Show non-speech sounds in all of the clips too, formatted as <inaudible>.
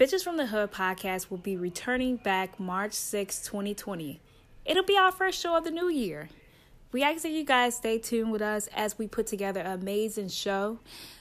Bitches from the Hood podcast will be returning back March 6, 2020. It'll be our first show of the new year. We ask that you guys stay tuned with us as we put together an amazing show.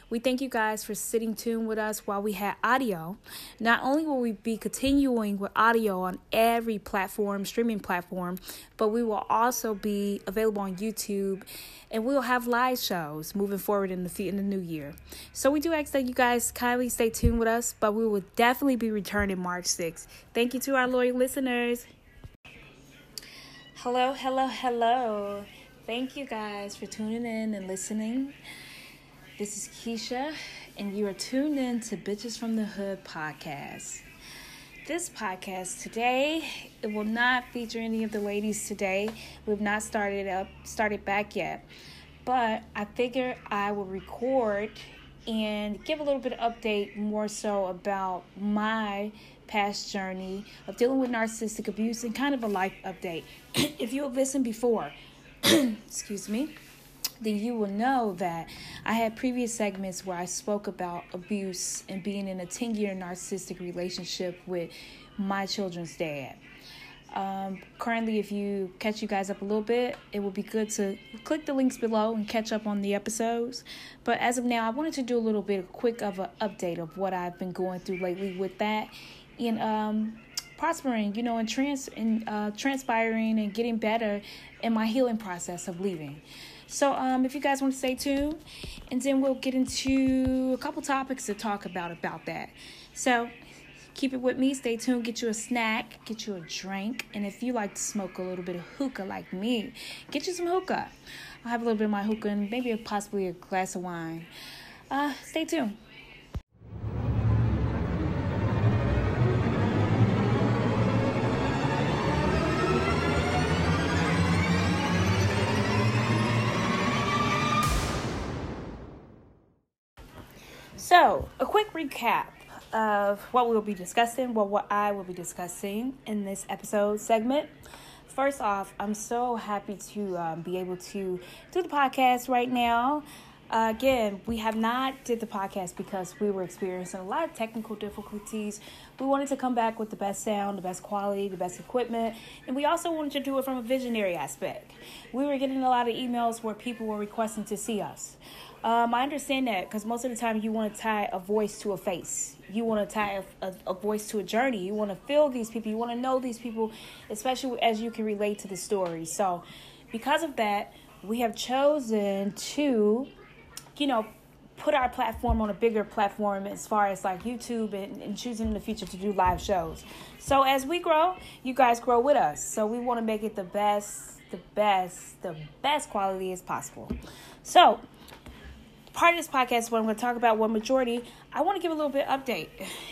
We thank you guys for sitting tuned with us while we had audio. Not only will we be continuing with audio on every platform, streaming platform, but we will also be available on YouTube and we'll have live shows moving forward in the in the new year. So we do ask that you guys kindly stay tuned with us, but we will definitely be returning March 6th. Thank you to our loyal listeners. Hello, hello, hello. Thank you guys for tuning in and listening. This is Keisha, and you are tuned in to Bitches from the Hood podcast. This podcast today, it will not feature any of the ladies today. We've not started up, started back yet, but I figure I will record and give a little bit of update more so about my past journey of dealing with narcissistic abuse and kind of a life update. <clears throat> if you have listened before, <clears throat> excuse me, then you will know that I had previous segments where I spoke about abuse and being in a 10 year narcissistic relationship with my children's dad. Um, currently, if you catch you guys up a little bit, it would be good to click the links below and catch up on the episodes. But as of now, I wanted to do a little bit quick of an update of what I've been going through lately with that and um, prospering, you know, and trans and uh, transpiring and getting better in my healing process of leaving. So, um, if you guys want to stay tuned, and then we'll get into a couple topics to talk about about that. So, keep it with me. Stay tuned. Get you a snack, get you a drink, and if you like to smoke a little bit of hookah like me, get you some hookah. I'll have a little bit of my hookah and maybe possibly a glass of wine. Uh, stay tuned. So, a quick recap of what we'll be discussing, well, what I will be discussing in this episode segment. First off, I'm so happy to um, be able to do the podcast right now. Uh, again, we have not did the podcast because we were experiencing a lot of technical difficulties. We wanted to come back with the best sound, the best quality, the best equipment, and we also wanted to do it from a visionary aspect. We were getting a lot of emails where people were requesting to see us. Um, I understand that because most of the time you want to tie a voice to a face. You want to tie a, a, a voice to a journey. You want to feel these people. You want to know these people, especially as you can relate to the story. So, because of that, we have chosen to, you know, put our platform on a bigger platform as far as like YouTube and, and choosing in the future to do live shows. So, as we grow, you guys grow with us. So, we want to make it the best, the best, the best quality as possible. So, part of this podcast, what I'm going to talk about, what majority, I want to give a little bit update,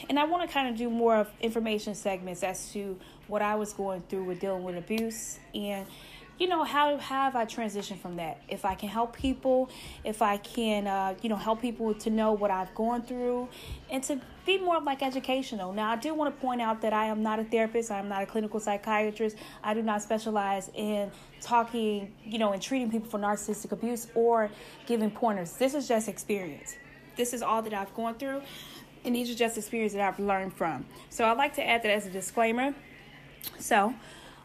and I want to kind of do more of information segments as to what I was going through with dealing with abuse and you know how, have i transitioned from that? If i can help people if i can uh, you know help people to know what i've gone through and to be more of like educational. Now i do want to point out that i am not a therapist i am not a clinical psychiatrist. I do not specialize in talking you know and treating people for narcissistic abuse or giving pointers. This is just experience. This is all that i've gone through and these are just experiences that i've learned from. So i'd like to add that as a disclaimer. So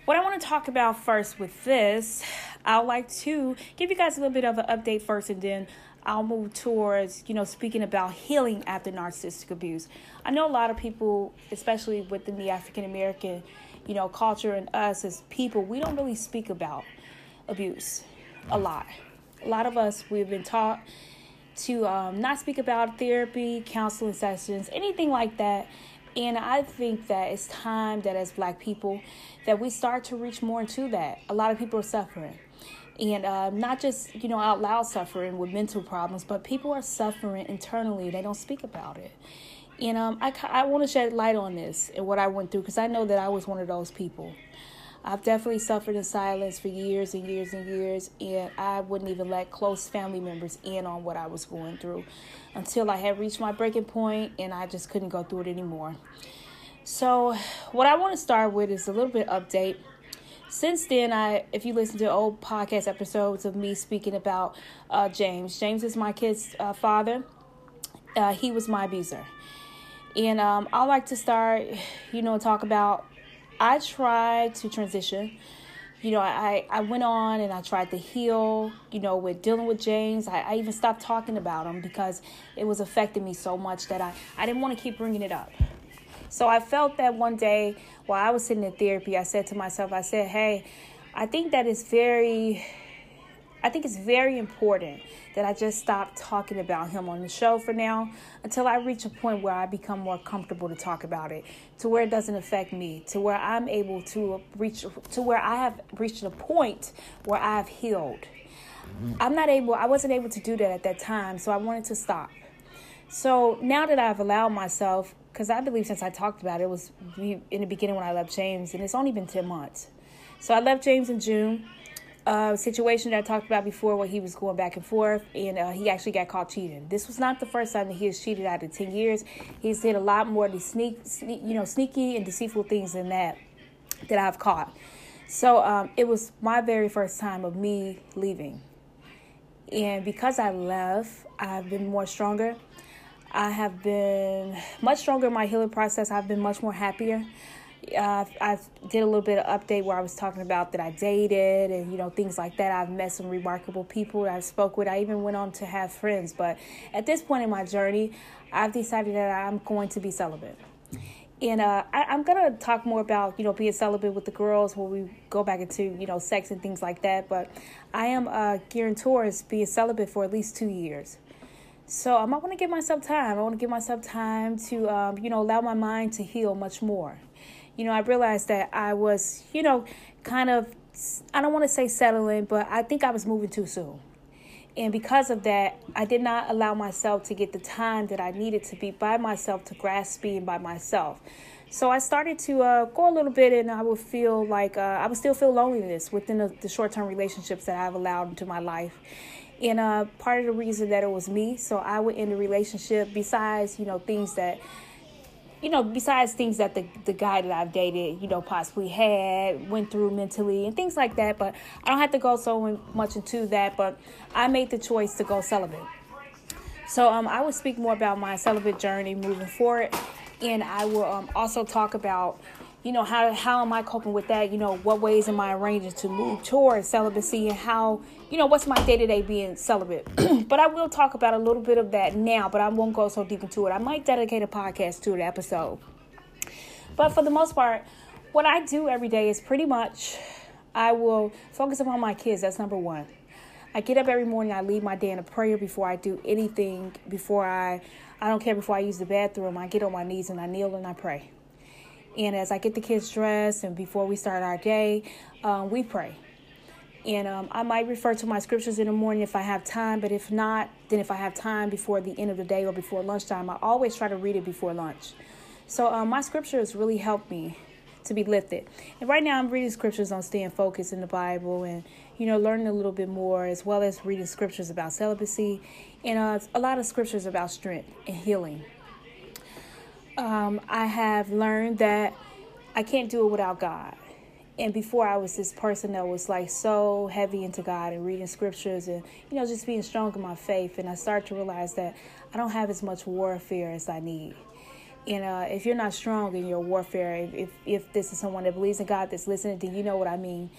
what I want to talk about first with this, I'd like to give you guys a little bit of an update first and then I'll move towards, you know, speaking about healing after narcissistic abuse. I know a lot of people, especially within the African American, you know, culture and us as people, we don't really speak about abuse a lot. A lot of us, we've been taught to um, not speak about therapy, counseling sessions, anything like that. And I think that it's time that as black people that we start to reach more into that. A lot of people are suffering. And uh, not just, you know, out loud suffering with mental problems, but people are suffering internally. They don't speak about it. And um, I, I want to shed light on this and what I went through because I know that I was one of those people. I've definitely suffered in silence for years and years and years, and I wouldn't even let close family members in on what I was going through until I had reached my breaking point and I just couldn't go through it anymore. So, what I want to start with is a little bit update. Since then, I if you listen to old podcast episodes of me speaking about uh, James, James is my kid's uh, father. Uh, he was my abuser, And um, I like to start, you know, talk about. I tried to transition. You know, I, I went on and I tried to heal, you know, with dealing with James. I, I even stopped talking about him because it was affecting me so much that I, I didn't want to keep bringing it up. So I felt that one day while I was sitting in therapy, I said to myself, I said, hey, I think that is very I think it's very important that I just stop talking about him on the show for now until I reach a point where I become more comfortable to talk about it, to where it doesn't affect me, to where I'm able to reach, to where I have reached a point where I've healed. Mm-hmm. I'm not able, I wasn't able to do that at that time, so I wanted to stop. So now that I've allowed myself, because I believe since I talked about it, it was in the beginning when I left James, and it's only been 10 months. So I left James in June uh, situation that I talked about before where he was going back and forth and uh, he actually got caught cheating. This was not the first time that he has cheated out of 10 years. He's did a lot more of sneak, sneak, you know, sneaky and deceitful things than that that I've caught. So um, it was my very first time of me leaving. And because I left, I've been more stronger. I have been much stronger in my healing process. I've been much more happier uh, I did a little bit of update where I was talking about that I dated and you know things like that. I've met some remarkable people that I spoke with. I even went on to have friends. But at this point in my journey, I've decided that I'm going to be celibate. And uh, I, am gonna talk more about you know being celibate with the girls when we go back into you know sex and things like that. But I am uh, gearing towards being celibate for at least two years. So um, I want to give myself time. I want to give myself time to um, you know allow my mind to heal much more you know, I realized that I was, you know, kind of, I don't want to say settling, but I think I was moving too soon. And because of that, I did not allow myself to get the time that I needed to be by myself to grasp being by myself. So I started to uh, go a little bit, and I would feel like uh, I would still feel loneliness within the, the short term relationships that I've allowed into my life. And uh, part of the reason that it was me, so I would end a relationship besides, you know, things that you know, besides things that the, the guy that I've dated, you know, possibly had, went through mentally and things like that. But I don't have to go so much into that. But I made the choice to go celibate. So um, I will speak more about my celibate journey moving forward. And I will um, also talk about you know how how am I coping with that? You know what ways am I arranging to move towards celibacy and how you know what's my day to day being celibate. <clears throat> but I will talk about a little bit of that now, but I won't go so deep into it. I might dedicate a podcast to the episode. But for the most part, what I do every day is pretty much I will focus upon my kids. That's number one. I get up every morning. I lead my day in a prayer before I do anything. Before I, I don't care. Before I use the bathroom, I get on my knees and I kneel and I pray. And as I get the kids dressed and before we start our day, um, we pray. And um, I might refer to my scriptures in the morning if I have time, but if not, then if I have time before the end of the day or before lunchtime, I always try to read it before lunch. So um, my scriptures really help me to be lifted. And right now I'm reading scriptures on staying focused in the Bible and, you know, learning a little bit more as well as reading scriptures about celibacy and uh, a lot of scriptures about strength and healing um, I have learned that I can't do it without God. And before I was this person that was like so heavy into God and reading scriptures and, you know, just being strong in my faith. And I started to realize that I don't have as much warfare as I need. And uh, if you're not strong in your warfare, if, if this is someone that believes in God that's listening, then you know what I mean.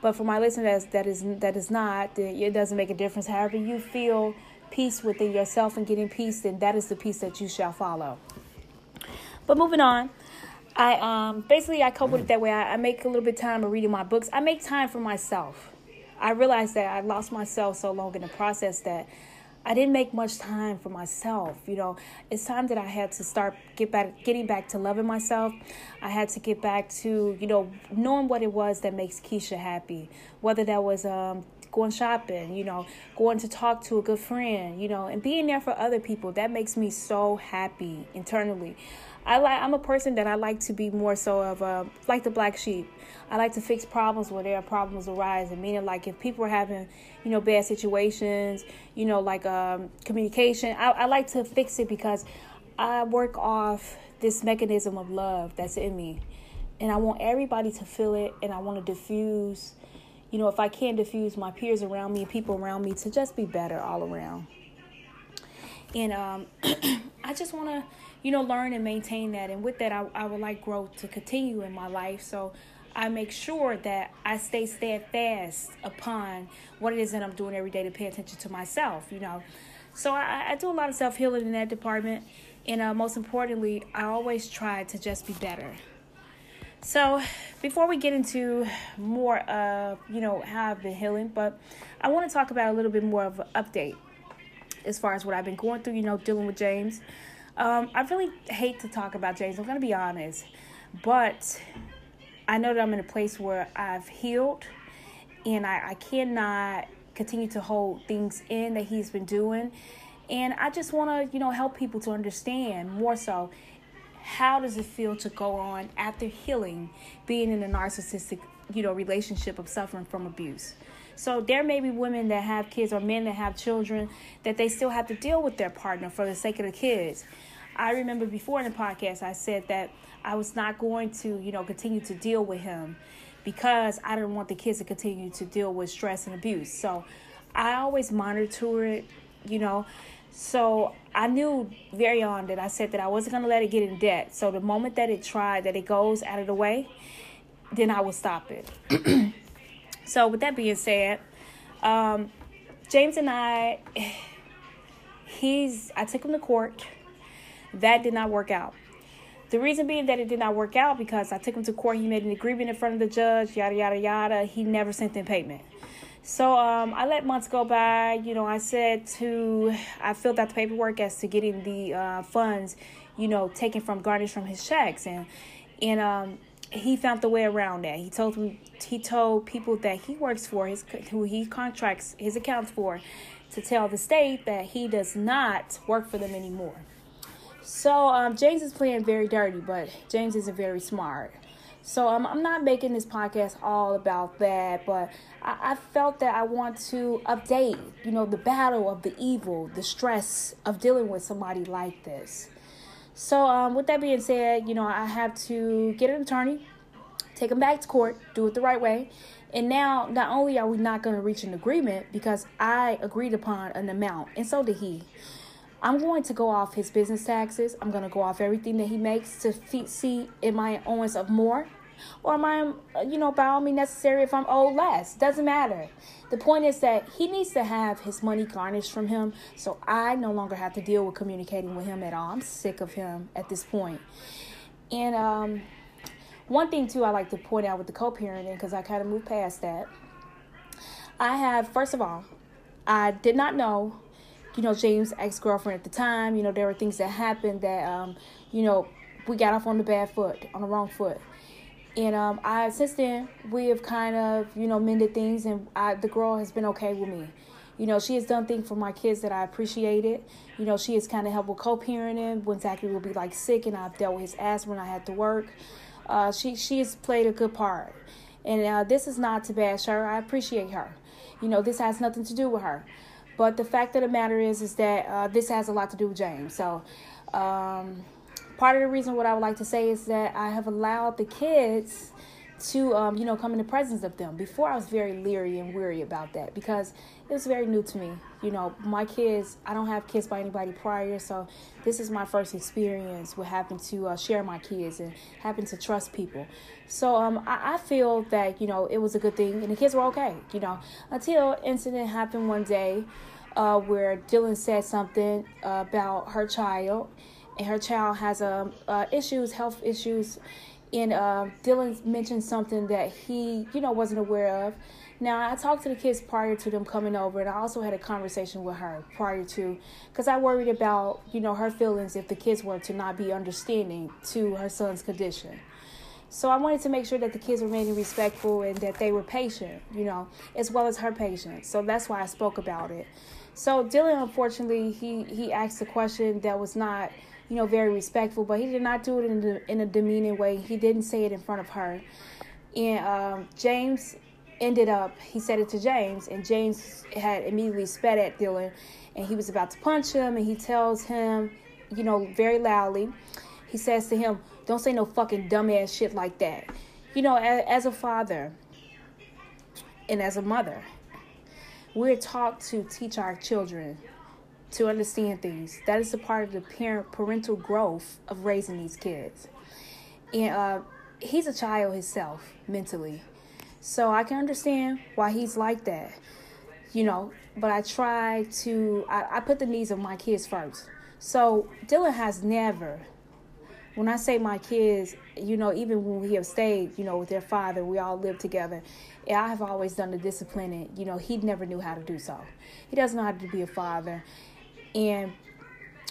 But for my listeners that is that is not, it doesn't make a difference. However you feel peace within yourself and getting peace, then that is the peace that you shall follow. But moving on, I um basically I cope with it that way. I, I make a little bit of time of reading my books. I make time for myself. I realized that I lost myself so long in the process that I didn't make much time for myself. You know, it's time that I had to start get back, getting back to loving myself. I had to get back to you know knowing what it was that makes Keisha happy. Whether that was um, going shopping, you know, going to talk to a good friend, you know, and being there for other people. That makes me so happy internally. I like I'm a person that I like to be more so of a like the black sheep. I like to fix problems where there are problems arising. Meaning like if people are having, you know, bad situations, you know, like um, communication, I, I like to fix it because I work off this mechanism of love that's in me. And I want everybody to feel it and I want to diffuse, you know, if I can diffuse my peers around me, people around me to just be better all around. And um, <clears throat> I just want to you know, learn and maintain that. And with that, I, I would like growth to continue in my life. So I make sure that I stay steadfast upon what it is that I'm doing every day to pay attention to myself, you know. So I, I do a lot of self healing in that department. And uh, most importantly, I always try to just be better. So, before we get into more of, you know, how I've been healing, but I want to talk about a little bit more of an update as far as what I've been going through, you know, dealing with James. Um, I really hate to talk about James, I'm going to be honest, but I know that I'm in a place where I've healed and I, I cannot continue to hold things in that he's been doing. And I just want to, you know, help people to understand more so how does it feel to go on after healing being in a narcissistic you know relationship of suffering from abuse so there may be women that have kids or men that have children that they still have to deal with their partner for the sake of the kids i remember before in the podcast i said that i was not going to you know continue to deal with him because i didn't want the kids to continue to deal with stress and abuse so i always monitor it you know so I knew very on that I said that I wasn't going to let it get in debt. So the moment that it tried, that it goes out of the way, then I will stop it. <clears throat> so with that being said, um, James and I, he's, I took him to court. That did not work out. The reason being that it did not work out because I took him to court. He made an agreement in front of the judge, yada, yada, yada. He never sent in payment. So um, I let months go by. You know, I said to, I filled out the paperwork as to getting the uh, funds, you know, taken from garnished from his checks, and and um, he found the way around that. He told me, he told people that he works for, his who he contracts his accounts for, to tell the state that he does not work for them anymore. So um, James is playing very dirty, but James isn't very smart. So um, I'm not making this podcast all about that, but I, I felt that I want to update, you know, the battle of the evil, the stress of dealing with somebody like this. So um, with that being said, you know, I have to get an attorney, take him back to court, do it the right way. And now, not only are we not going to reach an agreement because I agreed upon an amount, and so did he. I'm going to go off his business taxes. I'm going to go off everything that he makes to see am I owns of more or am I, you know, by all means necessary if I'm owed less. Doesn't matter. The point is that he needs to have his money garnished from him so I no longer have to deal with communicating with him at all. I'm sick of him at this point. And um, one thing, too, I like to point out with the co parenting because I kind of moved past that. I have, first of all, I did not know you know, James' ex girlfriend at the time. You know, there were things that happened that, um, you know, we got off on the bad foot, on the wrong foot. And um, I since then we have kind of you know mended things, and I, the girl has been okay with me. You know, she has done things for my kids that I appreciated. You know, she has kind of helped with co-parenting when Zachary will be like sick, and I've dealt with his asthma when I had to work. Uh, she she has played a good part, and uh, this is not to bash her. I appreciate her. You know, this has nothing to do with her. But the fact of the matter is, is that uh, this has a lot to do with James. So, um, part of the reason what I would like to say is that I have allowed the kids to um, you know come in the presence of them. Before I was very leery and weary about that because it was very new to me. You know, my kids. I don't have kids by anybody prior, so this is my first experience with having to uh, share my kids and having to trust people. So um, I, I feel that you know it was a good thing, and the kids were okay. You know, until incident happened one day. Uh, where Dylan said something uh, about her child, her child has um, uh, issues, health issues, and uh, Dylan mentioned something that he, you know, wasn't aware of. Now, I talked to the kids prior to them coming over, and I also had a conversation with her prior to, because I worried about, you know, her feelings if the kids were to not be understanding to her son's condition. So I wanted to make sure that the kids remained respectful and that they were patient, you know, as well as her patience. So that's why I spoke about it. So Dylan, unfortunately, he he asked a question that was not you know, very respectful, but he did not do it in, in a demeaning way. He didn't say it in front of her. And um, James ended up, he said it to James, and James had immediately spat at Dylan, and he was about to punch him, and he tells him, you know, very loudly, he says to him, Don't say no fucking dumbass shit like that. You know, as, as a father and as a mother, we're taught to teach our children to understand things. That is a part of the parent parental growth of raising these kids. And uh, he's a child himself mentally, so I can understand why he's like that. You know, but I try to I, I put the needs of my kids first. So Dylan has never when I say my kids, you know, even when we have stayed, you know, with their father, we all lived together. I have always done the disciplining. you know, he never knew how to do so. He doesn't know how to be a father, and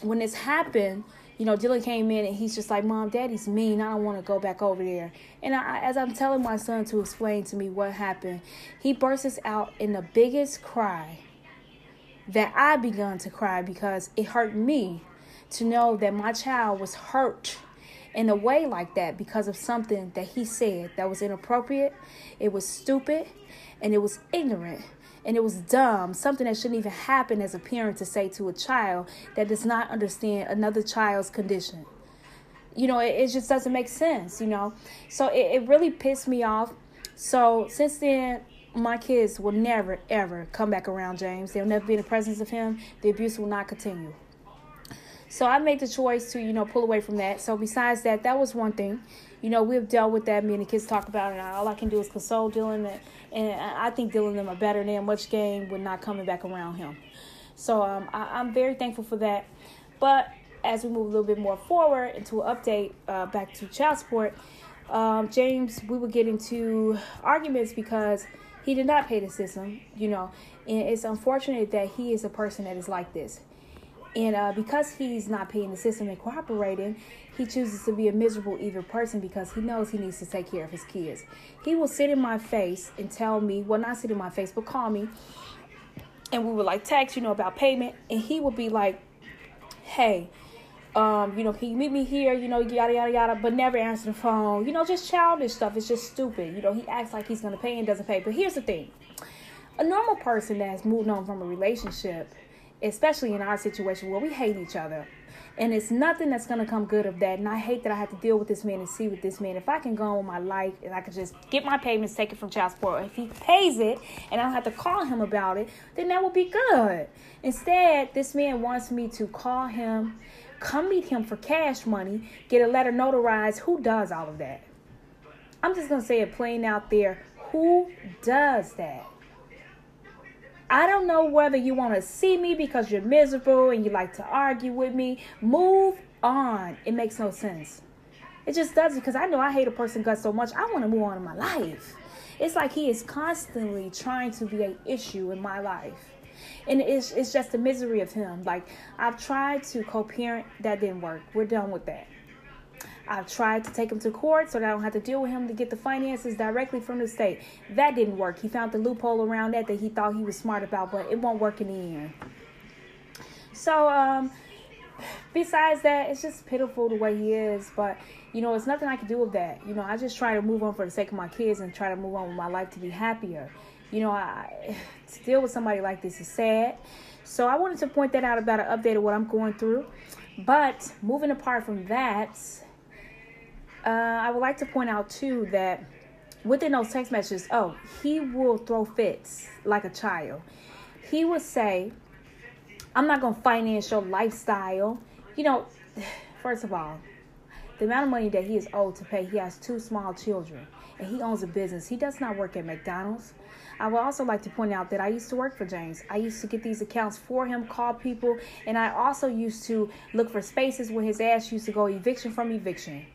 when this happened, you know, Dylan came in and he's just like, Mom, Daddy's mean. I don't want to go back over there. And I, as I'm telling my son to explain to me what happened, he bursts out in the biggest cry that I begun to cry because it hurt me to know that my child was hurt in a way like that because of something that he said that was inappropriate, it was stupid, and it was ignorant and it was dumb, something that shouldn't even happen as a parent to say to a child that does not understand another child's condition. You know, it, it just doesn't make sense, you know. So it, it really pissed me off. So since then, my kids will never, ever come back around James. They'll never be in the presence of him. The abuse will not continue. So I made the choice to, you know, pull away from that. So besides that, that was one thing. You know, we've dealt with that. Me and the kids talk about it. And all I can do is console Dylan and and I think dealing them a better than much game with not coming back around him. So um, I, am very thankful for that. But as we move a little bit more forward into an update uh, back to child support, um, James, we would get into arguments because he did not pay the system, you know, and it's unfortunate that he is a person that is like this. And uh, because he's not paying the system and cooperating, he chooses to be a miserable, evil person because he knows he needs to take care of his kids. He will sit in my face and tell me, well, not sit in my face, but call me. And we would like text, you know, about payment. And he would be like, hey, um, you know, can you meet me here? You know, yada yada yada, but never answer the phone. You know, just childish stuff. It's just stupid. You know, he acts like he's gonna pay and doesn't pay. But here's the thing: a normal person that's moved on from a relationship especially in our situation where we hate each other. And it's nothing that's gonna come good of that. And I hate that I have to deal with this man and see with this man. If I can go on with my life and I can just get my payments taken from child support, if he pays it and I don't have to call him about it, then that would be good. Instead, this man wants me to call him, come meet him for cash money, get a letter notarized. Who does all of that? I'm just gonna say it plain out there. Who does that? I don't know whether you want to see me because you're miserable and you like to argue with me. Move on. It makes no sense. It just doesn't because I know I hate a person gut so much. I want to move on in my life. It's like he is constantly trying to be an issue in my life. And it's, it's just the misery of him. Like, I've tried to co parent, that didn't work. We're done with that. I've tried to take him to court so that I don't have to deal with him to get the finances directly from the state. That didn't work. He found the loophole around that that he thought he was smart about, but it won't work in the end. So, um, besides that, it's just pitiful the way he is. But you know, it's nothing I can do with that. You know, I just try to move on for the sake of my kids and try to move on with my life to be happier. You know, I <sighs> to deal with somebody like this is sad. So I wanted to point that out about an update of what I'm going through. But moving apart from that, uh, I would like to point out too that within those text messages, oh, he will throw fits like a child. He would say, I'm not going to finance your lifestyle. You know, <sighs> first of all, the amount of money that he is owed to pay, he has two small children and he owns a business. He does not work at McDonald's. I would also like to point out that I used to work for James. I used to get these accounts for him, call people, and I also used to look for spaces where his ass used to go eviction from eviction.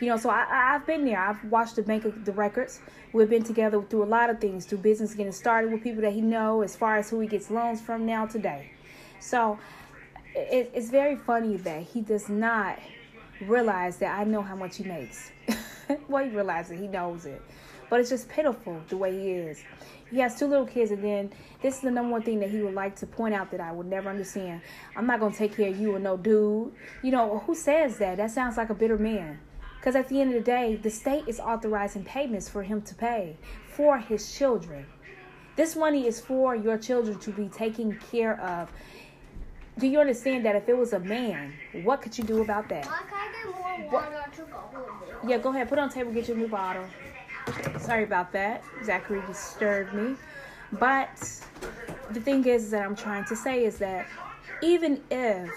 You know, so I, I've been there. I've watched the bank of the records. We've been together through a lot of things, through business getting started with people that he know, as far as who he gets loans from now today. So it, it's very funny that he does not realize that I know how much he makes. <laughs> well, he realizes he knows it, but it's just pitiful the way he is. He has two little kids, and then this is the number one thing that he would like to point out that I would never understand. I'm not gonna take care of you or no dude. You know who says that? That sounds like a bitter man. Because at the end of the day, the state is authorizing payments for him to pay for his children. This money is for your children to be taken care of. Do you understand that if it was a man, what could you do about that? Yeah, go ahead. Put on table. Get your new bottle. Sorry about that. Zachary disturbed me. But the thing is that I'm trying to say is that even if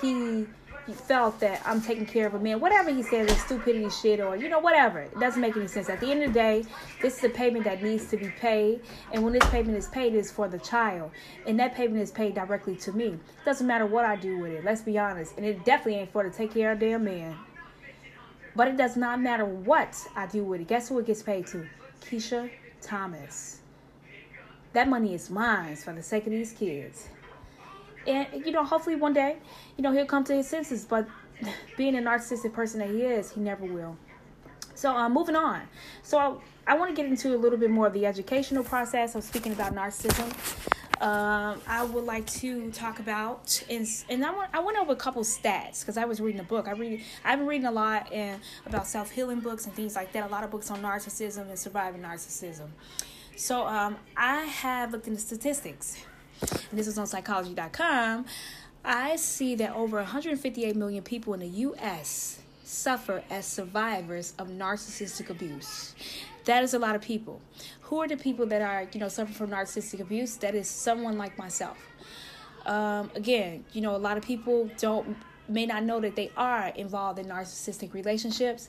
he felt that I'm taking care of a man, whatever he says is stupidity shit or you know whatever, it doesn't make any sense. At the end of the day, this is a payment that needs to be paid, and when this payment is paid, it's for the child, and that payment is paid directly to me. Doesn't matter what I do with it. Let's be honest, and it definitely ain't for to take care of damn man. But it does not matter what I do with it. Guess who it gets paid to? Keisha Thomas. That money is mine for the sake of these kids and you know, hopefully one day, you know, he'll come to his senses. But <laughs> being a narcissistic person that he is, he never will. So, um, moving on. So, I, I want to get into a little bit more of the educational process of speaking about narcissism. Um, I would like to talk about and and I went I went over a couple stats because I was reading a book. I read I've been reading a lot and about self healing books and things like that. A lot of books on narcissism and surviving narcissism. So um, I have looked into statistics this is on psychology.com, I see that over 158 million people in the U.S. suffer as survivors of narcissistic abuse. That is a lot of people. Who are the people that are, you know, suffering from narcissistic abuse? That is someone like myself. Um, again, you know, a lot of people don't may not know that they are involved in narcissistic relationships.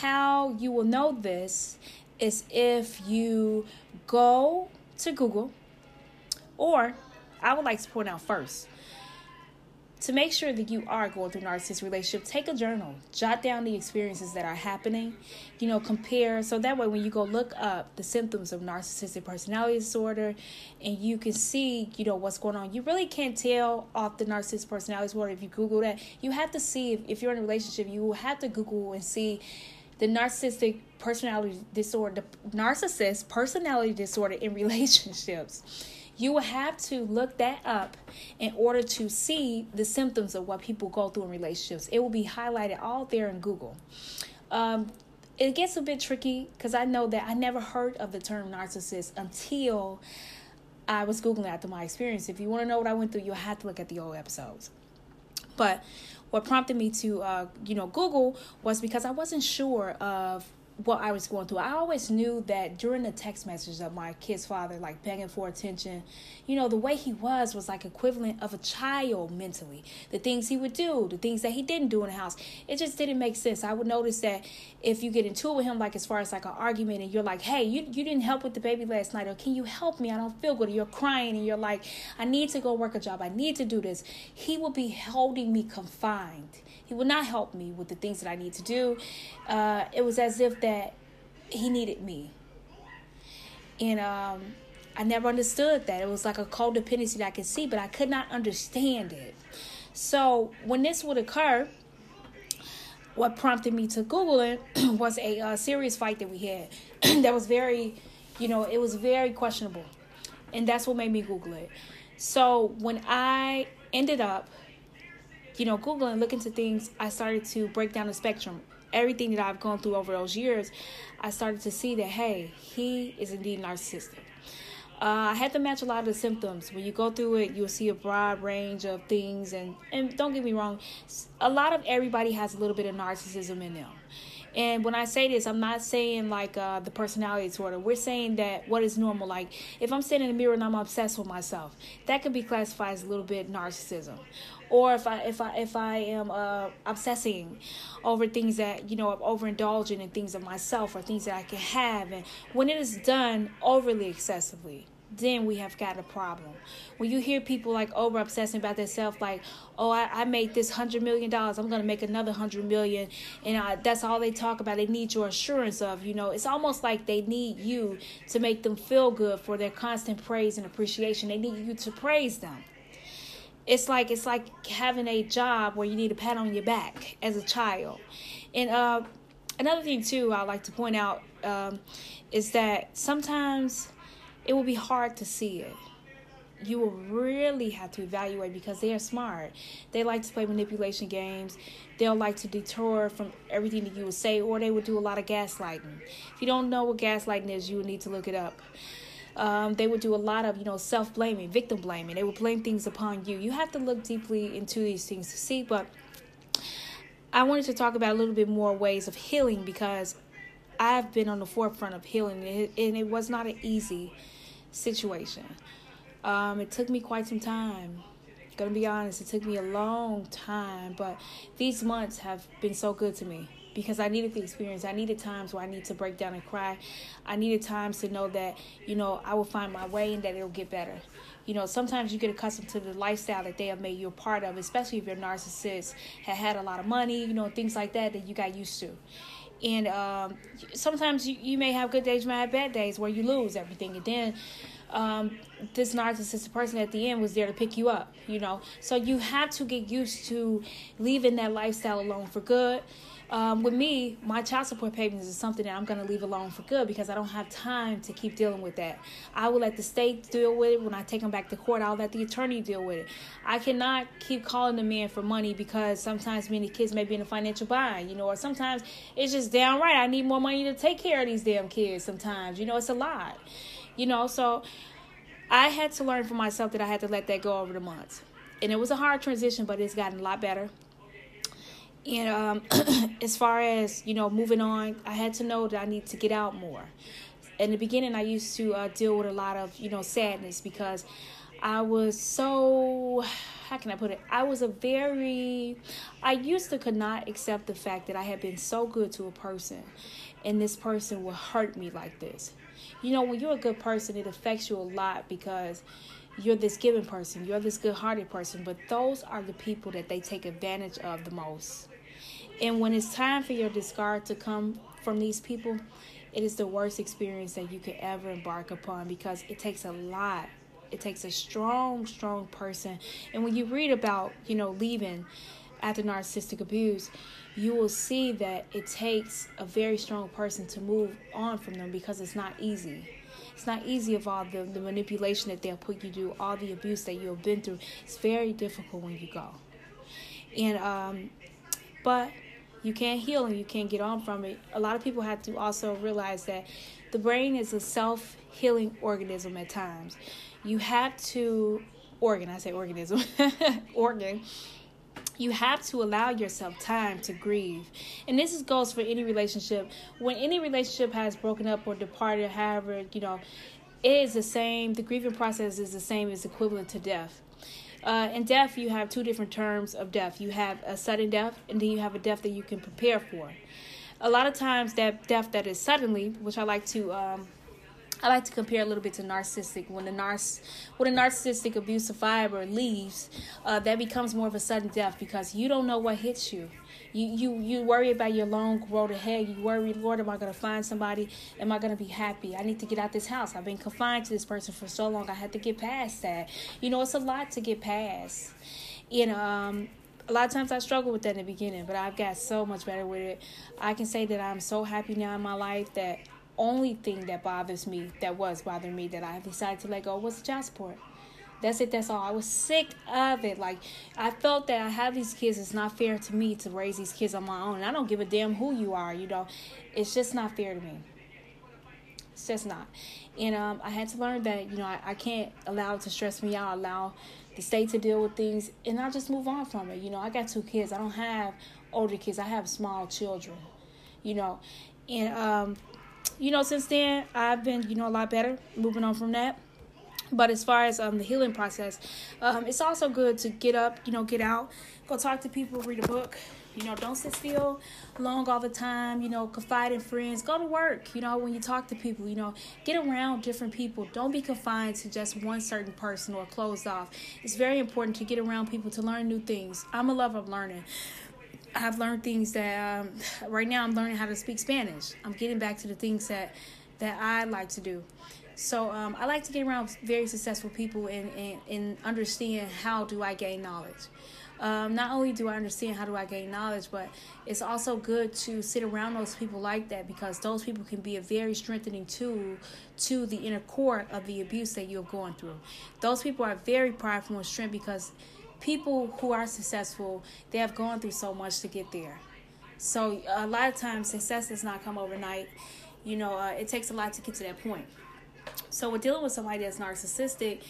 How you will know this is if you go to Google or I would like to point out first to make sure that you are going through narcissist relationship take a journal. Jot down the experiences that are happening you know compare. So that way when you go look up the symptoms of narcissistic personality disorder and you can see you know what's going on you really can't tell off the narcissistic personality disorder if you google that. You have to see if, if you're in a relationship you will have to google and see the narcissistic personality disorder the narcissist personality disorder in <laughs> relationships you will have to look that up in order to see the symptoms of what people go through in relationships. It will be highlighted all there in Google. Um, it gets a bit tricky because I know that I never heard of the term narcissist until I was Googling after my experience. If you want to know what I went through, you'll have to look at the old episodes. But what prompted me to, uh, you know, Google was because I wasn't sure of what I was going through. I always knew that during the text messages of my kid's father, like begging for attention, you know, the way he was was like equivalent of a child mentally. The things he would do, the things that he didn't do in the house, it just didn't make sense. I would notice that if you get into it with him, like as far as like an argument, and you're like, hey, you, you didn't help with the baby last night, or can you help me? I don't feel good. Or you're crying and you're like, I need to go work a job. I need to do this. He will be holding me confined he would not help me with the things that I need to do. Uh, it was as if that he needed me. And um, I never understood that. It was like a codependency that I could see, but I could not understand it. So when this would occur, what prompted me to Google it <clears throat> was a uh, serious fight that we had <clears throat> that was very, you know, it was very questionable. And that's what made me Google it. So when I ended up you know, Googling, looking to things, I started to break down the spectrum. Everything that I've gone through over those years, I started to see that, hey, he is indeed narcissistic. Uh, I had to match a lot of the symptoms. When you go through it, you'll see a broad range of things. And, and don't get me wrong, a lot of everybody has a little bit of narcissism in them. And when I say this, I'm not saying like uh, the personality disorder. We're saying that what is normal. Like if I'm sitting in the mirror and I'm obsessed with myself, that could be classified as a little bit narcissism. Or if I if I if I am uh, obsessing over things that you know I'm overindulging in things of myself or things that I can have, and when it is done overly excessively, then we have got a problem. When you hear people like over obsessing about themselves, like, oh, I, I made this hundred million dollars, I'm gonna make another hundred million, and I, that's all they talk about. They need your assurance of, you know, it's almost like they need you to make them feel good for their constant praise and appreciation. They need you to praise them. It's like it's like having a job where you need a pat on your back as a child, and uh, another thing too I like to point out um, is that sometimes it will be hard to see it. You will really have to evaluate because they are smart. They like to play manipulation games. They'll like to detour from everything that you would say, or they would do a lot of gaslighting. If you don't know what gaslighting is, you will need to look it up. Um, they would do a lot of, you know, self blaming, victim blaming. They would blame things upon you. You have to look deeply into these things to see. But I wanted to talk about a little bit more ways of healing because I've been on the forefront of healing, and it was not an easy situation. Um, it took me quite some time Gonna be honest, it took me a long time, but these months have been so good to me because I needed the experience. I needed times where I need to break down and cry. I needed times to know that, you know, I will find my way and that it'll get better. You know, sometimes you get accustomed to the lifestyle that they have made you a part of, especially if you're a narcissist, had had a lot of money, you know, things like that that you got used to. And um, sometimes you, you may have good days, you may have bad days where you lose everything. And then um, this narcissistic person at the end was there to pick you up, you know. So you have to get used to leaving that lifestyle alone for good um, with me, my child support payments is something that I'm going to leave alone for good because I don't have time to keep dealing with that. I will let the state deal with it. When I take them back to court, I'll let the attorney deal with it. I cannot keep calling the man for money because sometimes many kids may be in a financial bind, you know, or sometimes it's just downright I need more money to take care of these damn kids sometimes. You know, it's a lot, you know, so I had to learn for myself that I had to let that go over the months. And it was a hard transition, but it's gotten a lot better and um, <clears throat> as far as you know moving on i had to know that i need to get out more. In the beginning i used to uh, deal with a lot of you know sadness because i was so how can i put it? I was a very i used to could not accept the fact that i had been so good to a person and this person would hurt me like this. You know when you're a good person it affects you a lot because you're this giving person, you're this good hearted person, but those are the people that they take advantage of the most. And when it's time for your discard to come from these people, it is the worst experience that you could ever embark upon because it takes a lot. It takes a strong, strong person. And when you read about, you know, leaving after narcissistic abuse, you will see that it takes a very strong person to move on from them because it's not easy. It's not easy of all the, the manipulation that they'll put you through, all the abuse that you've been through. It's very difficult when you go. And um but you can't heal and you can't get on from it. A lot of people have to also realize that the brain is a self healing organism at times. You have to organ, I say organism, <laughs> organ you have to allow yourself time to grieve. And this is, goes for any relationship. When any relationship has broken up or departed, however, you know, it is the same. The grieving process is the same as equivalent to death. Uh, in death, you have two different terms of death. You have a sudden death, and then you have a death that you can prepare for. A lot of times, that death that is suddenly, which I like to um, I like to compare a little bit to narcissistic. When the narc, when a narcissistic abuse survivor leaves, uh, that becomes more of a sudden death because you don't know what hits you. You you you worry about your long road ahead. You worry, Lord, am I going to find somebody? Am I going to be happy? I need to get out this house. I've been confined to this person for so long. I had to get past that. You know, it's a lot to get past. Know, um, a lot of times I struggle with that in the beginning, but I've got so much better with it. I can say that I'm so happy now in my life that only thing that bothers me, that was bothering me, that I decided to let go was the child support. That's it. That's all. I was sick of it. Like I felt that I have these kids. It's not fair to me to raise these kids on my own. And I don't give a damn who you are. You know, it's just not fair to me. It's just not. And um, I had to learn that you know I, I can't allow it to stress me out. Allow the state to deal with things, and I just move on from it. You know, I got two kids. I don't have older kids. I have small children. You know, and um, you know, since then I've been, you know, a lot better. Moving on from that. But as far as um, the healing process, um, it's also good to get up, you know, get out, go talk to people, read a book. You know, don't sit still long all the time. You know, confide in friends. Go to work. You know, when you talk to people, you know, get around different people. Don't be confined to just one certain person or closed off. It's very important to get around people to learn new things. I'm a lover of learning. I've learned things that um, right now I'm learning how to speak Spanish. I'm getting back to the things that that I like to do. So um, I like to get around very successful people and, and, and understand how do I gain knowledge. Um, not only do I understand how do I gain knowledge, but it's also good to sit around those people like that because those people can be a very strengthening tool to the inner core of the abuse that you're going through. Those people are very powerful and strength because people who are successful, they have gone through so much to get there. So a lot of times success does not come overnight. You know, uh, it takes a lot to get to that point. So with dealing with somebody that's narcissistic,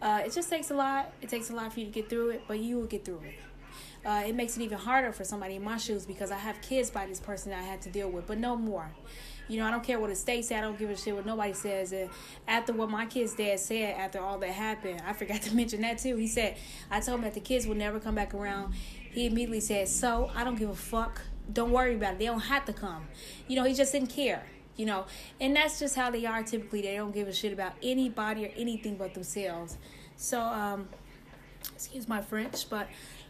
uh, it just takes a lot. It takes a lot for you to get through it, but you will get through it. Uh, it makes it even harder for somebody in my shoes because I have kids by this person that I had to deal with, but no more. You know, I don't care what the state say. I don't give a shit what nobody says. And after what my kid's dad said, after all that happened, I forgot <laughs> to mention that too. He said, I told him that the kids would never come back around. He immediately said, So I don't give a fuck. Don't worry about it. They don't have to come. You know, he just didn't care you know and that's just how they are typically they don't give a shit about anybody or anything but themselves so um excuse my french but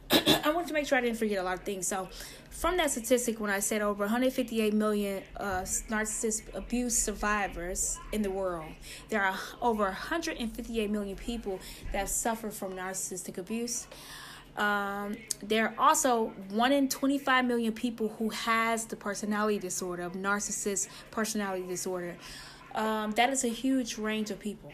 <clears throat> I wanted to make sure I didn't forget a lot of things. So, from that statistic, when I said over 158 million uh, narcissist abuse survivors in the world, there are over 158 million people that suffer from narcissistic abuse. Um, there are also one in 25 million people who has the personality disorder of narcissist personality disorder. Um, that is a huge range of people.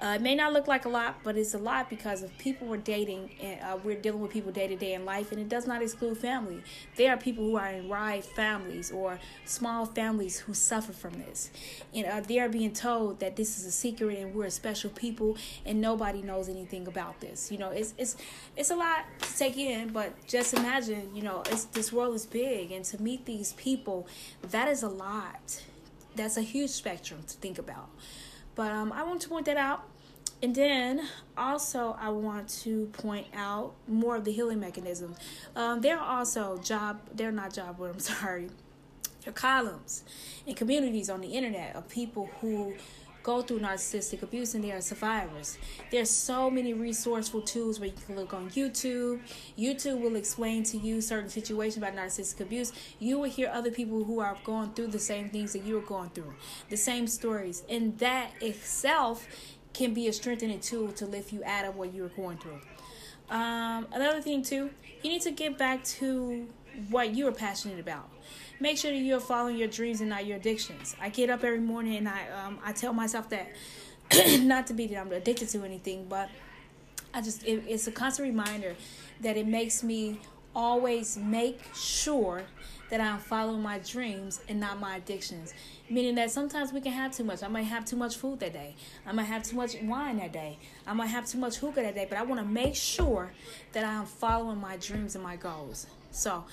Uh, it may not look like a lot, but it's a lot because of people we're dating and uh, we're dealing with people day to day in life, and it does not exclude family. There are people who are in wide families or small families who suffer from this, and uh, they are being told that this is a secret and we're a special people, and nobody knows anything about this. You know, it's it's it's a lot to take in, but just imagine, you know, this world is big, and to meet these people, that is a lot. That's a huge spectrum to think about. But um, I want to point that out. And then also, I want to point out more of the healing mechanisms. Um, there are also job, they're not job, but <laughs> I'm sorry, there are columns and communities on the internet of people who go through narcissistic abuse and they are survivors. There's so many resourceful tools where you can look on YouTube. YouTube will explain to you certain situations about narcissistic abuse. You will hear other people who are going through the same things that you're going through, the same stories. And that itself can be a strengthening tool to lift you out of what you're going through. Um, another thing, too, you need to get back to what you are passionate about make sure that you're following your dreams and not your addictions. I get up every morning and I um, I tell myself that <clears throat> not to be that I'm addicted to anything, but I just it, it's a constant reminder that it makes me always make sure that I'm following my dreams and not my addictions. Meaning that sometimes we can have too much. I might have too much food that day. I might have too much wine that day. I might have too much hookah that day. But I want to make sure that I'm following my dreams and my goals. So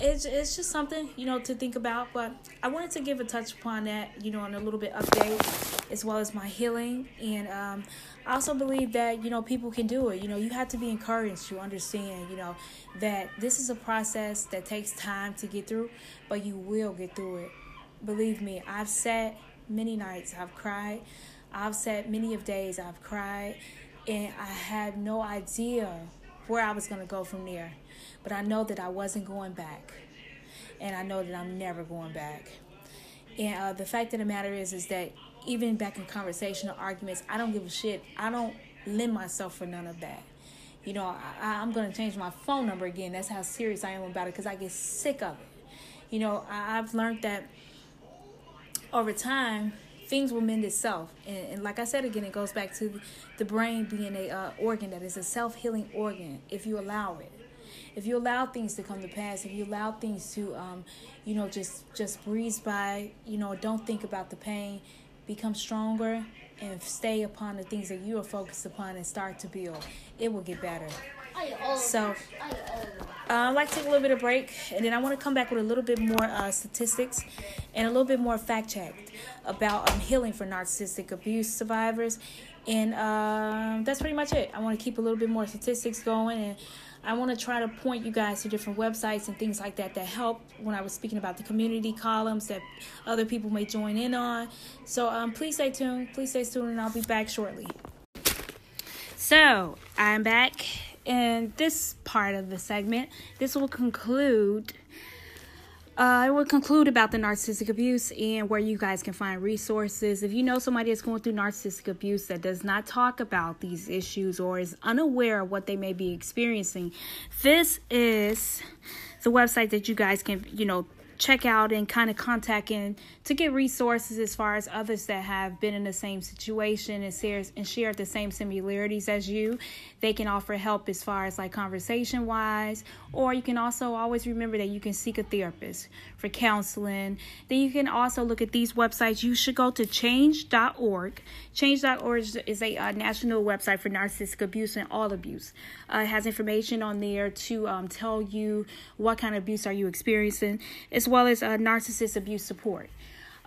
it's it's just something you know to think about. But I wanted to give a touch upon that, you know, on a little bit update as well as my healing. And um, I also believe that you know people can do it. You know, you have to be encouraged to understand, you know, that this is a process that takes time to get through, but you will get through it. Believe me, I've sat many nights, I've cried. I've sat many of days, I've cried, and I had no idea where I was to go from there. But I know that I wasn't going back. And I know that I'm never going back. And uh, the fact of the matter is, is that even back in conversational arguments, I don't give a shit. I don't lend myself for none of that. You know, I, am going to change my phone number again. That's how serious I am about it because I get sick of it. You know, I, I've learned that over time, things will mend itself. And, and, like I said again, it goes back to the brain being a uh, organ that is a self healing organ if you allow it. If you allow things to come to pass, if you allow things to, um, you know, just just breeze by, you know, don't think about the pain, become stronger, and stay upon the things that you are focused upon and start to build. It will get better. So, uh, I'd like to take a little bit of break, and then I want to come back with a little bit more uh, statistics and a little bit more fact check about um, healing for narcissistic abuse survivors. And um, that's pretty much it. I want to keep a little bit more statistics going, and I want to try to point you guys to different websites and things like that that help when I was speaking about the community columns that other people may join in on. So um, please stay tuned. Please stay tuned, and I'll be back shortly. So I'm back in this part of the segment, this will conclude. Uh, it will conclude about the narcissistic abuse and where you guys can find resources. If you know somebody that's going through narcissistic abuse that does not talk about these issues or is unaware of what they may be experiencing, this is the website that you guys can, you know, check out and kind of contact in to get resources as far as others that have been in the same situation and share and share the same similarities as you. They can offer help as far as like conversation wise, or you can also always remember that you can seek a therapist for counseling. Then you can also look at these websites. You should go to change.org. Change.org is a uh, national website for narcissistic abuse and all abuse. Uh, it has information on there to um, tell you what kind of abuse are you experiencing. as well as uh, narcissist abuse support.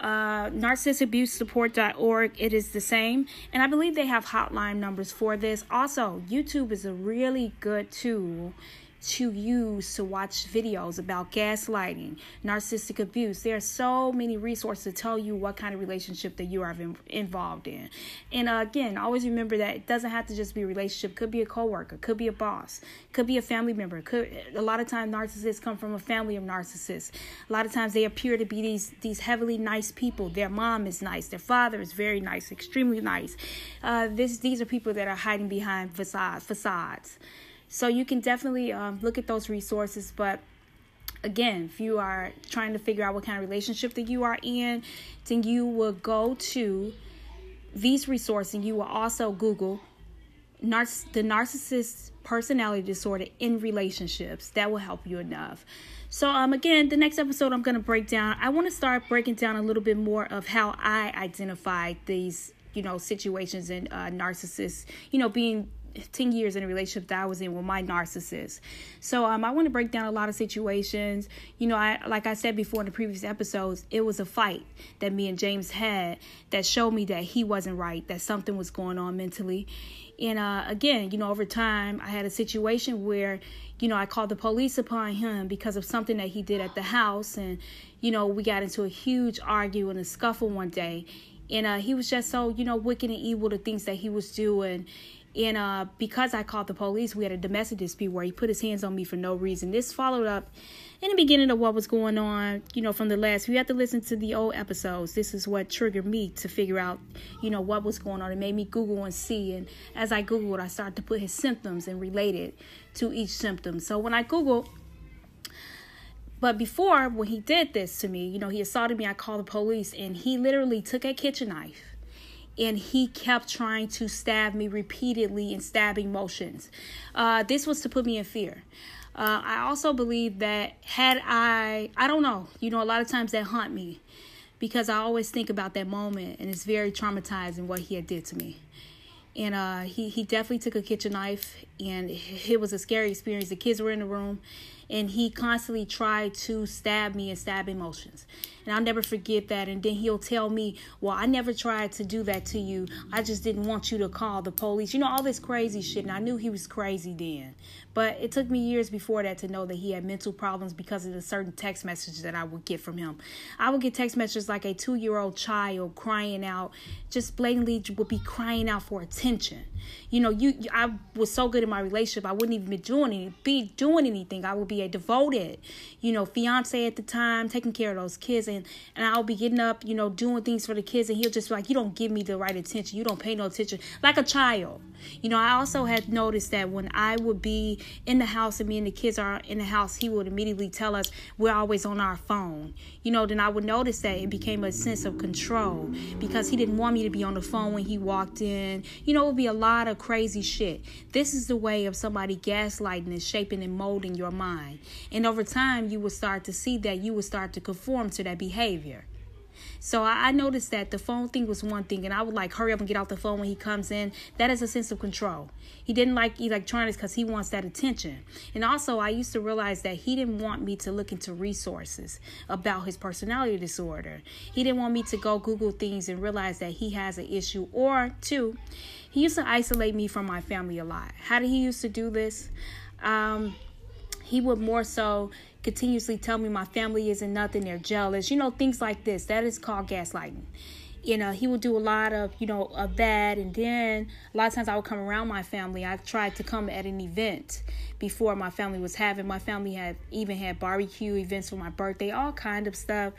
Uh, narcissistabusisupport.org. It is the same. And I believe they have hotline numbers for this. Also, YouTube is a really good tool to use to watch videos about gaslighting, narcissistic abuse. There are so many resources to tell you what kind of relationship that you are involved in. And uh, again, always remember that it doesn't have to just be a relationship. Could be a coworker, could be a boss, could be a family member. Could a lot of times narcissists come from a family of narcissists. A lot of times they appear to be these these heavily nice people. Their mom is nice, their father is very nice, extremely nice. Uh, this these are people that are hiding behind facades. facades. So you can definitely um, look at those resources. But again, if you are trying to figure out what kind of relationship that you are in, then you will go to these resources and you will also Google narciss- the narcissist personality disorder in relationships. That will help you enough. So um again, the next episode I'm going to break down. I want to start breaking down a little bit more of how I identify these, you know, situations and uh, narcissists, you know, being 10 years in a relationship that I was in with my narcissist. So um I want to break down a lot of situations. You know, I like I said before in the previous episodes, it was a fight that me and James had that showed me that he wasn't right, that something was going on mentally. And uh again, you know, over time I had a situation where you know, I called the police upon him because of something that he did at the house and you know, we got into a huge argue and a scuffle one day. And uh, he was just so, you know, wicked and evil the things that he was doing and uh, because I called the police, we had a domestic dispute where he put his hands on me for no reason. This followed up in the beginning of what was going on, you know, from the last. You have to listen to the old episodes. This is what triggered me to figure out, you know, what was going on. It made me Google and see. And as I Googled, I started to put his symptoms and relate it to each symptom. So when I Googled, but before, when he did this to me, you know, he assaulted me, I called the police, and he literally took a kitchen knife and he kept trying to stab me repeatedly in stabbing motions. Uh, this was to put me in fear. Uh, I also believe that had I, I don't know, you know, a lot of times that haunt me because I always think about that moment and it's very traumatizing what he had did to me. And uh, he, he definitely took a kitchen knife and it was a scary experience. The kids were in the room and he constantly tried to stab me and stab emotions. And I'll never forget that. And then he'll tell me, Well, I never tried to do that to you. I just didn't want you to call the police. You know, all this crazy shit. And I knew he was crazy then. But it took me years before that to know that he had mental problems because of the certain text messages that I would get from him. I would get text messages like a two year old child crying out, just blatantly would be crying out for attention. You know, you I was so good in my relationship, I wouldn't even be doing any, be doing anything. I would be a devoted, you know, fiance at the time, taking care of those kids and and I'll be getting up, you know, doing things for the kids and he'll just be like, You don't give me the right attention. You don't pay no attention. Like a child. You know, I also had noticed that when I would be in the house and me and the kids are in the house, he would immediately tell us we're always on our phone. You know, then I would notice that it became a sense of control because he didn't want me to be on the phone when he walked in. You know, it would be a lot of crazy shit. This is the way of somebody gaslighting and shaping and molding your mind. And over time, you would start to see that you would start to conform to that behavior. So I, noticed that the phone thing was one thing, and I would like hurry up and get off the phone when he comes in. That is a sense of control. He didn't like electronics because he wants that attention. And also, I used to realize that he didn't want me to look into resources about his personality disorder. He didn't want me to go Google things and realize that he has an issue. Or two, he used to isolate me from my family a lot. How did he used to do this? Um, he would more so continuously tell me my family isn't nothing, they're jealous, you know, things like this. That is called gaslighting. You know, he would do a lot of, you know, of that. And then a lot of times I would come around my family. I tried to come at an event before my family was having. My family had even had barbecue events for my birthday, all kind of stuff.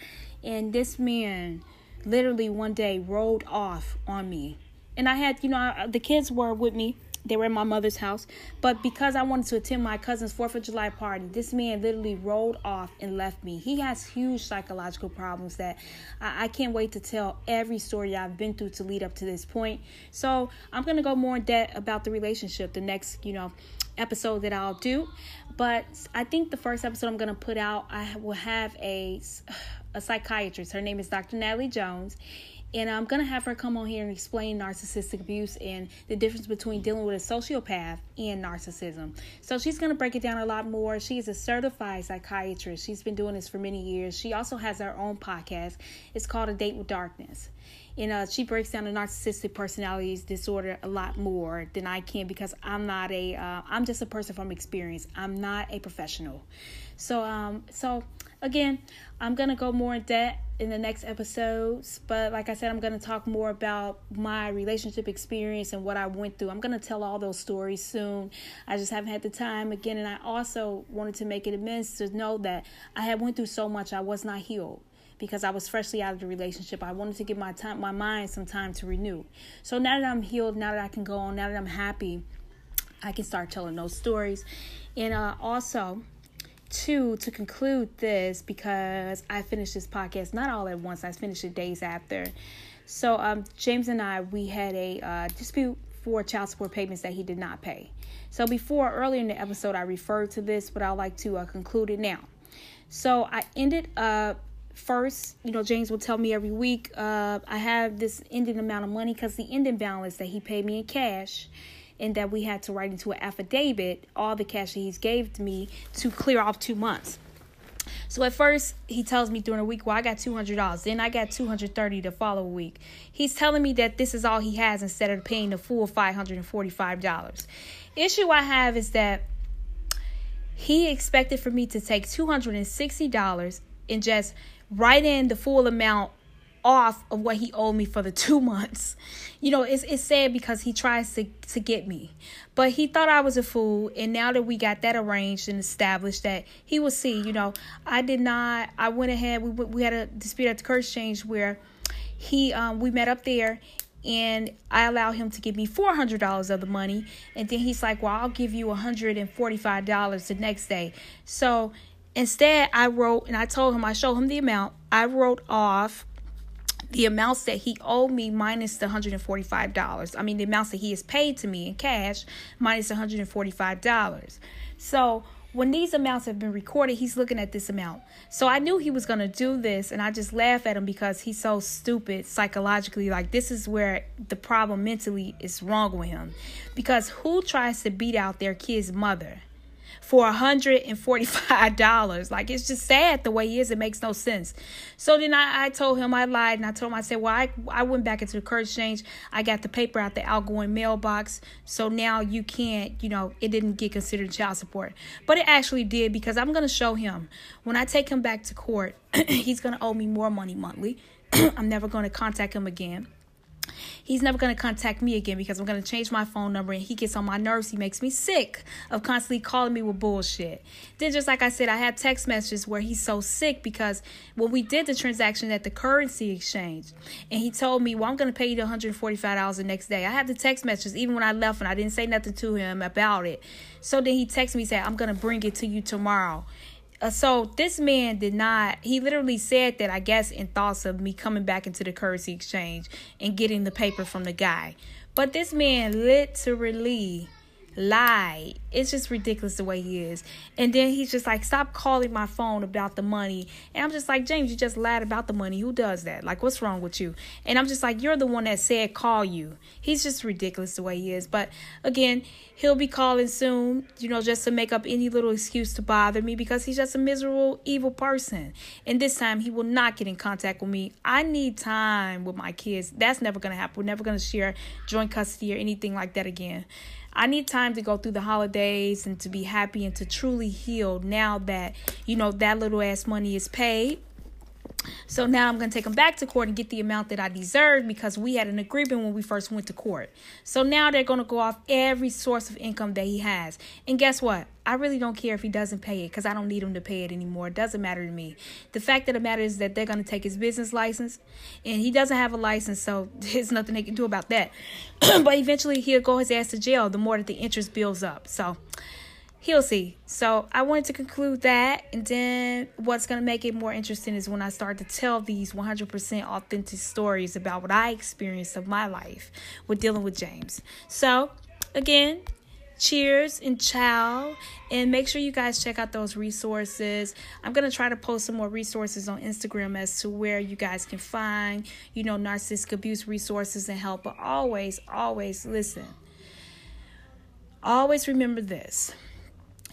And this man literally one day rolled off on me. And I had, you know, the kids were with me they were in my mother's house. But because I wanted to attend my cousin's 4th of July party, this man literally rolled off and left me. He has huge psychological problems that I, I can't wait to tell every story I've been through to lead up to this point. So I'm going to go more in depth about the relationship the next, you know, episode that I'll do. But I think the first episode I'm going to put out, I will have a a psychiatrist. Her name is Dr. Natalie Jones. And I'm going to have her come on here and explain narcissistic abuse and the difference between dealing with a sociopath and narcissism. So she's going to break it down a lot more. She is a certified psychiatrist. She's been doing this for many years. She also has her own podcast. It's called A Date with Darkness. And uh, she breaks down the narcissistic personality disorder a lot more than I can because I'm not a, uh, I'm just a person from experience. I'm not a professional. So, um, so again, I'm gonna go more in depth in the next episodes. But like I said, I'm gonna talk more about my relationship experience and what I went through. I'm gonna tell all those stories soon. I just haven't had the time again, and I also wanted to make it immense to know that I had went through so much. I was not healed because I was freshly out of the relationship. I wanted to give my time, my mind, some time to renew. So now that I'm healed, now that I can go on, now that I'm happy, I can start telling those stories. And uh, also, two to conclude this because I finished this podcast not all at once. I finished it days after. So um, James and I we had a uh, dispute for child support payments that he did not pay. So before earlier in the episode I referred to this, but I'd like to uh, conclude it now. So I ended up first, you know, James will tell me every week, uh, I have this ending amount of money because the ending balance that he paid me in cash and that we had to write into an affidavit all the cash that he's gave me to clear off two months. So at first he tells me during a week, well, I got two hundred dollars. Then I got two hundred thirty the following week. He's telling me that this is all he has instead of paying the full five hundred and forty-five dollars. Issue I have is that he expected for me to take two hundred and sixty dollars and just write in the full amount off of what he owed me for the two months. You know, it's it's sad because he tries to to get me, but he thought I was a fool. And now that we got that arranged and established, that he will see. You know, I did not. I went ahead. We we had a dispute at the currency exchange where he um we met up there. And I allow him to give me four hundred dollars of the money, and then he's like, "Well, I'll give you hundred and forty-five dollars the next day." So instead, I wrote and I told him I showed him the amount. I wrote off the amounts that he owed me minus the $145. I mean, the amounts that he has paid to me in cash minus $145. So when these amounts have been recorded, he's looking at this amount. So I knew he was going to do this, and I just laugh at him because he's so stupid psychologically. Like, this is where the problem mentally is wrong with him. Because who tries to beat out their kid's mother? For $145. Like it's just sad the way he is. It makes no sense. So then I, I told him I lied and I told him, I said, well, I, I went back into the currency exchange. I got the paper out the outgoing mailbox. So now you can't, you know, it didn't get considered child support. But it actually did because I'm going to show him when I take him back to court, <clears throat> he's going to owe me more money monthly. <clears throat> I'm never going to contact him again he's never going to contact me again because I'm going to change my phone number and he gets on my nerves. He makes me sick of constantly calling me with bullshit. Then, just like I said, I had text messages where he's so sick because when we did the transaction at the currency exchange and he told me, Well, I'm going to pay you the $145 the next day. I had the text messages even when I left and I didn't say nothing to him about it. So then he texted me, said, I'm going to bring it to you tomorrow. Uh, so this man did not he literally said that i guess in thoughts of me coming back into the currency exchange and getting the paper from the guy. But this man literally lie. It's just ridiculous the way he is. And then he's just like, stop calling my phone about the money. And I'm just like, James, you just lied about the money. Who does that? Like, what's wrong with you? And I'm just like, you're the one that said call you. He's just ridiculous the way he is. But again, he'll be calling soon, you know, just to make up any little excuse to bother me because he's just a miserable, evil person. And this time he will not get in contact with me. I need time with my kids. That's never going to happen. We're never going to share joint custody or anything like that again. I need time to go through the holidays and to be happy and to truly heal now that, you know, that little ass money is paid. So now I'm going to take him back to court and get the amount that I deserve because we had an agreement when we first went to court. So now they're going to go off every source of income that he has. And guess what? I really don't care if he doesn't pay it because I don't need him to pay it anymore. It doesn't matter to me. The fact of the matter is that they're going to take his business license and he doesn't have a license, so <laughs> there's nothing they can do about that. <clears throat> but eventually he'll go his ass to jail the more that the interest builds up. So he'll see. So I wanted to conclude that, and then what's gonna make it more interesting is when I start to tell these 100% authentic stories about what I experienced of my life with dealing with James. So again, cheers and ciao. And make sure you guys check out those resources. I'm going to try to post some more resources on Instagram as to where you guys can find, you know, narcissistic abuse resources and help. But always, always listen. Always remember this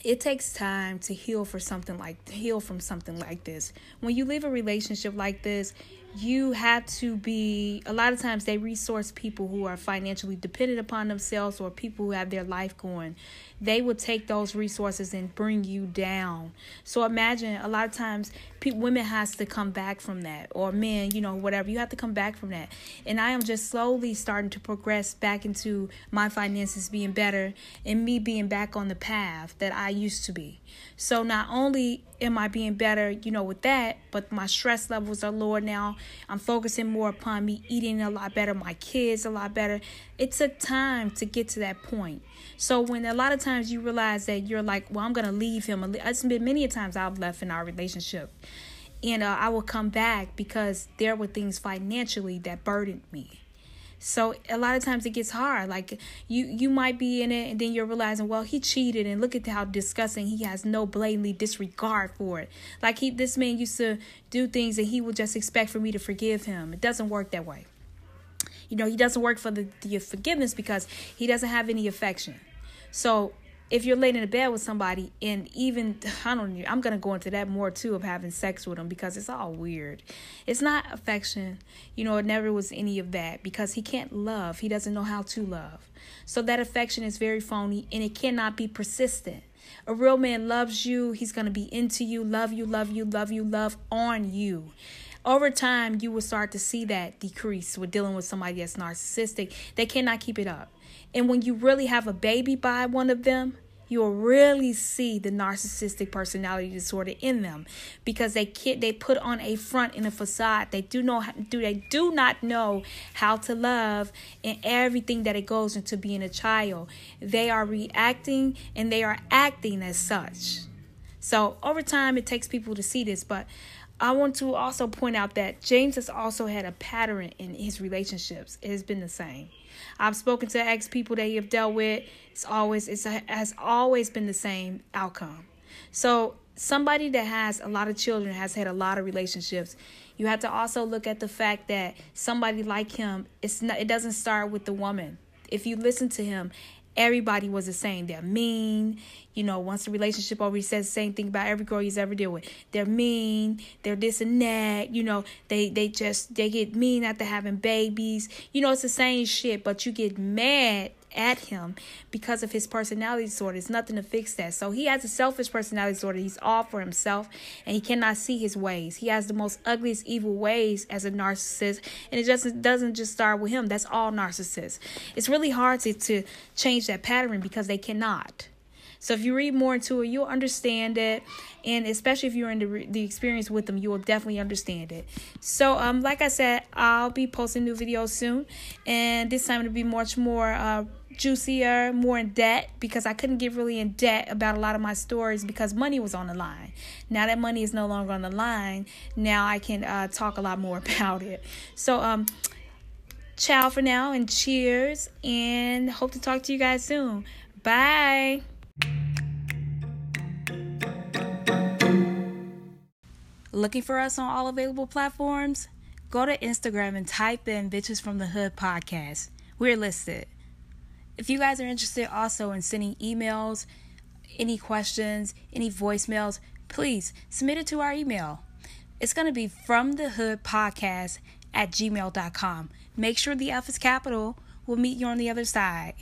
it takes time to heal for something like heal from something like this. When you leave a relationship like this you have to be a lot of times they resource people who are financially dependent upon themselves or people who have their life going they will take those resources and bring you down. So imagine a lot of times people, women has to come back from that or men you know whatever. You have to come back from that. And i am just slowly starting to progress back into my finances being better and me being back on the path that i used to be. So not only am I being better, you know, with that, but my stress levels are lower now. I'm focusing more upon me eating a lot better, my kids a lot better. It took time to get to that point. So when a lot of times you realize that you're like, well, I'm gonna leave him. It's been many a times I've left in our relationship, and uh, I will come back because there were things financially that burdened me. So a lot of times it gets hard. Like you you might be in it and then you're realizing, well, he cheated and look at how disgusting he has no blatantly disregard for it. Like he this man used to do things and he would just expect for me to forgive him. It doesn't work that way. You know, he doesn't work for the, the forgiveness because he doesn't have any affection. So if you're laying in bed with somebody and even I don't know, I'm gonna go into that more too of having sex with them because it's all weird. It's not affection, you know. It never was any of that because he can't love. He doesn't know how to love. So that affection is very phony and it cannot be persistent. A real man loves you. He's gonna be into you, love you, love you, love you, love on you over time you will start to see that decrease with dealing with somebody that's narcissistic they cannot keep it up and when you really have a baby by one of them, you'll really see the narcissistic personality disorder in them because they can't, they put on a front and a facade they do know do they do not know how to love and everything that it goes into being a child they are reacting and they are acting as such so over time it takes people to see this but I want to also point out that James has also had a pattern in his relationships. It has been the same. I've spoken to ex people that you've dealt with. It's always it's a, has always been the same outcome. So somebody that has a lot of children has had a lot of relationships. You have to also look at the fact that somebody like him, it's not. It doesn't start with the woman. If you listen to him, everybody was the same. They're mean. You know, once the relationship over, he says the same thing about every girl he's ever dealt with. They're mean. They're this and that. You know, they they just they get mean after having babies. You know, it's the same shit, but you get mad at him because of his personality disorder. It's nothing to fix that. So he has a selfish personality disorder. He's all for himself and he cannot see his ways. He has the most ugliest evil ways as a narcissist. And it just doesn't just start with him. That's all narcissists. It's really hard to, to change that pattern because they cannot. So if you read more into it, you'll understand it, and especially if you're in the, the experience with them, you will definitely understand it. So um, like I said, I'll be posting new videos soon, and this time it'll be much more uh juicier, more in debt because I couldn't get really in debt about a lot of my stories because money was on the line. Now that money is no longer on the line, now I can uh, talk a lot more <laughs> about it. So um ciao for now and cheers and hope to talk to you guys soon. Bye. Looking for us on all available platforms? Go to Instagram and type in Bitches from the Hood podcast. We're listed. If you guys are interested also in sending emails, any questions, any voicemails, please submit it to our email. It's going to be from the hood podcast at gmail.com. Make sure the F is capital. We'll meet you on the other side.